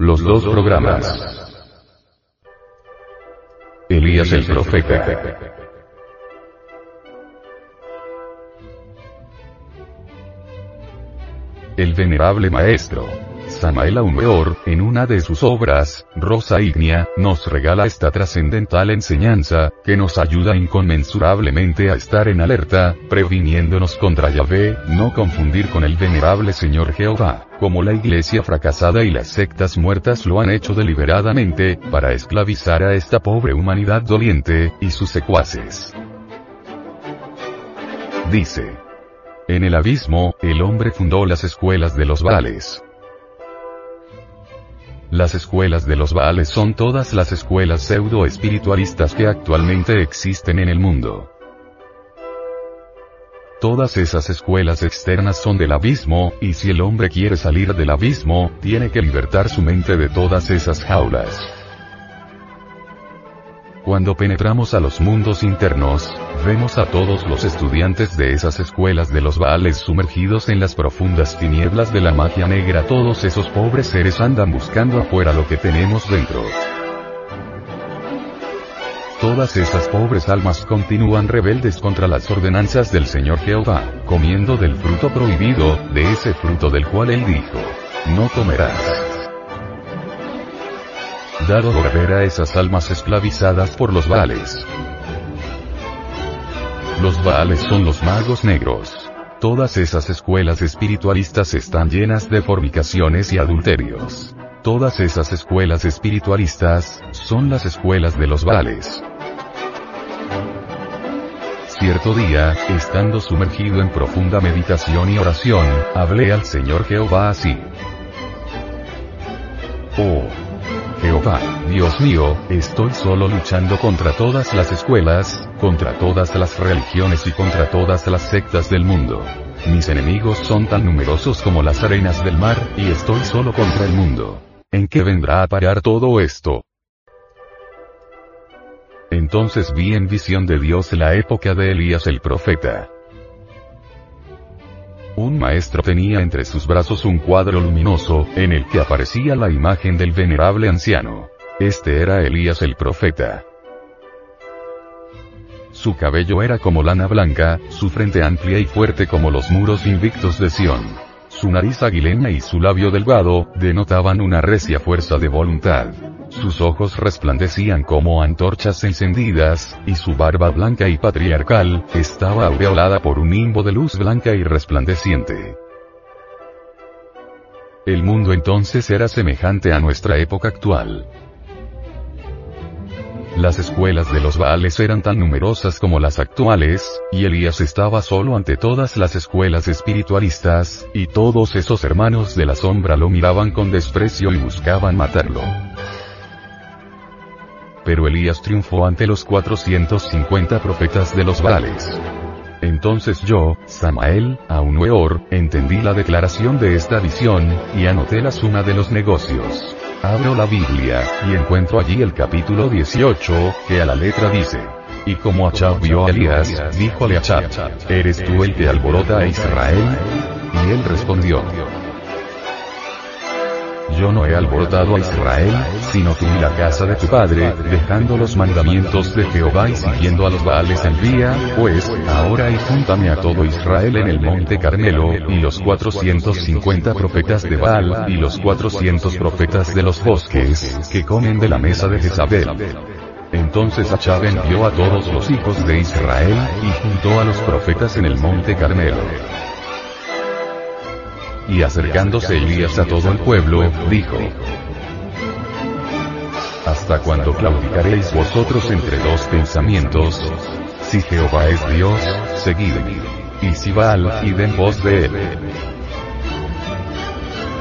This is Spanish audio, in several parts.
Los dos programas. Elías el profeta. El venerable maestro. Samael Weor, en una de sus obras, Rosa Ignia, nos regala esta trascendental enseñanza, que nos ayuda inconmensurablemente a estar en alerta, previniéndonos contra Yahvé, no confundir con el venerable Señor Jehová, como la iglesia fracasada y las sectas muertas lo han hecho deliberadamente, para esclavizar a esta pobre humanidad doliente, y sus secuaces. Dice. En el abismo, el hombre fundó las escuelas de los Baales. Las escuelas de los Baales son todas las escuelas pseudo-espiritualistas que actualmente existen en el mundo. Todas esas escuelas externas son del abismo, y si el hombre quiere salir del abismo, tiene que libertar su mente de todas esas jaulas. Cuando penetramos a los mundos internos, vemos a todos los estudiantes de esas escuelas de los Baales sumergidos en las profundas tinieblas de la magia negra. Todos esos pobres seres andan buscando afuera lo que tenemos dentro. Todas esas pobres almas continúan rebeldes contra las ordenanzas del Señor Jehová, comiendo del fruto prohibido, de ese fruto del cual Él dijo, no comerás dado volver a esas almas esclavizadas por los Baales. Los Baales son los magos negros. Todas esas escuelas espiritualistas están llenas de fornicaciones y adulterios. Todas esas escuelas espiritualistas, son las escuelas de los Baales. Cierto día, estando sumergido en profunda meditación y oración, hablé al Señor Jehová así. Oh, Jehová, Dios mío, estoy solo luchando contra todas las escuelas, contra todas las religiones y contra todas las sectas del mundo. Mis enemigos son tan numerosos como las arenas del mar, y estoy solo contra el mundo. ¿En qué vendrá a parar todo esto? Entonces vi en visión de Dios la época de Elías el profeta. Un maestro tenía entre sus brazos un cuadro luminoso, en el que aparecía la imagen del venerable anciano. Este era Elías el profeta. Su cabello era como lana blanca, su frente amplia y fuerte como los muros invictos de Sión. Su nariz aguileña y su labio delgado, denotaban una recia fuerza de voluntad. Sus ojos resplandecían como antorchas encendidas, y su barba blanca y patriarcal, estaba aureolada por un nimbo de luz blanca y resplandeciente. El mundo entonces era semejante a nuestra época actual. Las escuelas de los Baales eran tan numerosas como las actuales, y Elías estaba solo ante todas las escuelas espiritualistas, y todos esos hermanos de la sombra lo miraban con desprecio y buscaban matarlo. Pero Elías triunfó ante los 450 profetas de los Baales. Entonces yo, Samael, a un weor, entendí la declaración de esta visión, y anoté la suma de los negocios. Abro la Biblia, y encuentro allí el capítulo 18, que a la letra dice. Y como Achab vio a Elías, díjole a Achab, ¿eres tú el que alborota a Israel? Y él respondió, yo no he alborotado a Israel, sino tú y la casa de tu padre, dejando los mandamientos de Jehová y siguiendo a los Baales envía, pues, ahora y júntame a todo Israel en el monte Carmelo, y los 450 profetas de Baal, y los 400 profetas de los bosques, que comen de la mesa de Jezabel. Entonces Achab envió a todos los hijos de Israel, y juntó a los profetas en el monte Carmelo. Y acercándose Elías a todo el pueblo, dijo, ¿Hasta cuándo claudicaréis vosotros entre dos pensamientos? Si Jehová es Dios, seguidme. Y si Baal, id en voz de él.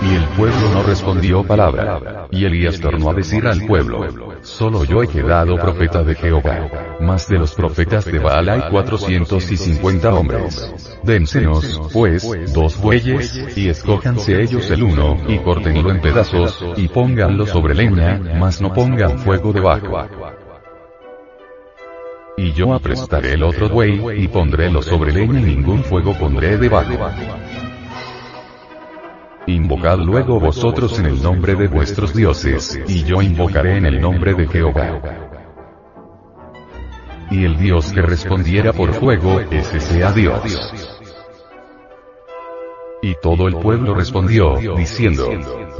Y el pueblo no respondió palabra. Y Elías tornó a decir al pueblo, solo yo he quedado profeta de Jehová. Más de los profetas de Baal hay cuatrocientos y cincuenta hombres. Dénsenos, pues, dos bueyes, y escójanse ellos el uno, y córtenlo en pedazos, y pónganlo sobre leña, mas no pongan fuego debajo. Y yo aprestaré el otro buey, y pondrélo sobre leña y ningún fuego pondré debajo. Invocad luego vosotros en el nombre de vuestros dioses, y yo invocaré en el nombre de Jehová. Y el Dios que respondiera por fuego, ese sea Dios. Y todo el pueblo respondió, diciendo,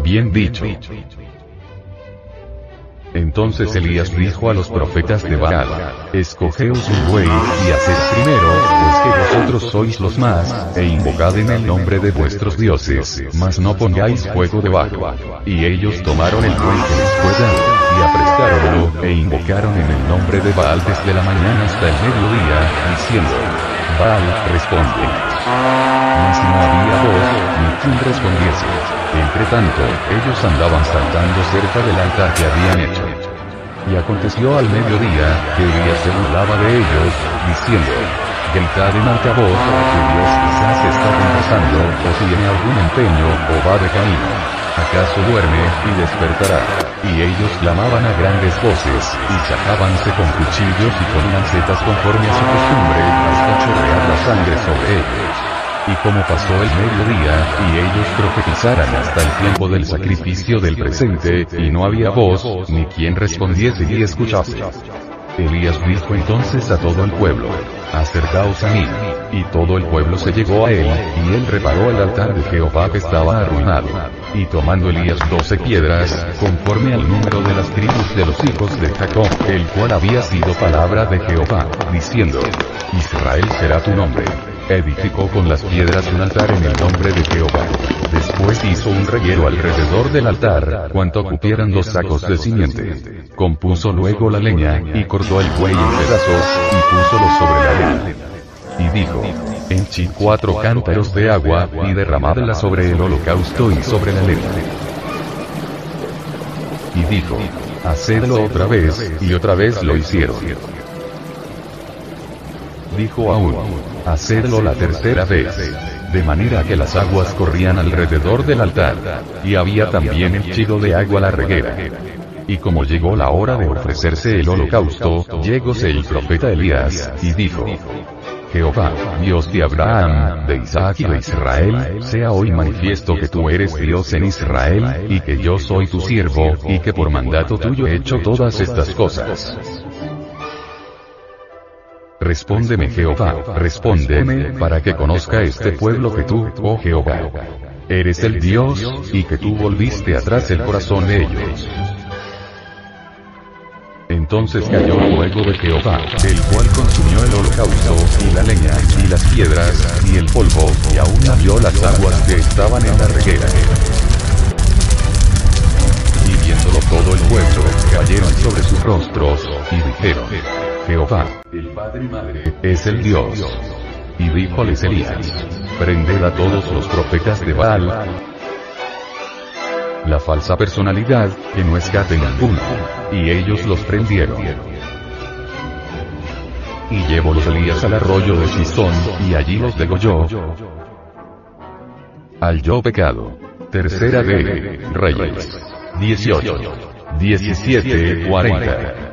bien dicho. Entonces Elías dijo a los profetas de Baal, escogeos un buey, y haced primero, pues que vosotros sois los más, e invocad en el nombre de vuestros dioses, mas no pongáis fuego debajo. Y ellos tomaron el buey que les fue dado, y aprestáronlo, e invocaron en el nombre de Baal desde la mañana hasta el mediodía, diciendo, Baal, responde. Mas no había voz, ni quien respondiese. Entre tanto, ellos andaban saltando cerca del altar que habían hecho. Y aconteció al mediodía, que Elías se burlaba de ellos, diciendo, Gritad en alta voz, que Dios quizás está conversando, o tiene algún empeño, o va de camino. ¿Acaso duerme, y despertará? Y ellos clamaban a grandes voces, y sacábanse con cuchillos y con lancetas conforme a su costumbre, hasta chorrear la sangre sobre ellos. Y como pasó el mediodía, y ellos profetizaran hasta el tiempo del sacrificio del presente, y no había voz, ni quien respondiese y escuchase. Elías dijo entonces a todo el pueblo, acercaos a mí. Y todo el pueblo se llegó a él, y él reparó el altar de Jehová que estaba arruinado. Y tomando Elías doce piedras, conforme al número de las tribus de los hijos de Jacob, el cual había sido palabra de Jehová, diciendo, Israel será tu nombre edificó con las piedras un altar en el nombre de Jehová. Después hizo un reguero alrededor del altar, cuanto cupieran dos sacos de simiente. Compuso luego la leña, y cortó el buey en pedazos, y púsolo sobre la arena. Y dijo, henchid cuatro cántaros de agua, y derramadla sobre el holocausto y sobre la leña. Y dijo, hacedlo otra vez, y otra vez lo hicieron dijo aún, hacedlo la tercera vez. De manera que las aguas corrían alrededor del altar. Y había también henchido de agua la reguera. Y como llegó la hora de ofrecerse el holocausto, llegóse el profeta Elías, y dijo, Jehová, Dios de Abraham, de Isaac y de Israel, sea hoy manifiesto que tú eres Dios en Israel, y que yo soy tu siervo, y que por mandato tuyo he hecho todas estas cosas. Respóndeme Jehová, respóndeme, para que conozca este pueblo que tú, oh Jehová, eres el Dios, y que tú volviste atrás el corazón de ellos. Entonces cayó fuego de Jehová, el cual consumió el holocausto, y la leña, y las piedras, y el polvo, y aún vio las aguas que estaban en la reguera. Y viéndolo todo el pueblo, cayeron sobre sus rostros, y dijeron, Jehová, el Padre y Madre, es el Dios. Y díjoles Elías, prended a todos los profetas de Baal, la falsa personalidad, que no escape ninguno. Y ellos los prendieron. Y llevó los Elías al arroyo de Sison, y allí los degolló. Al yo pecado. Tercera de Reyes. 18. 17, 40.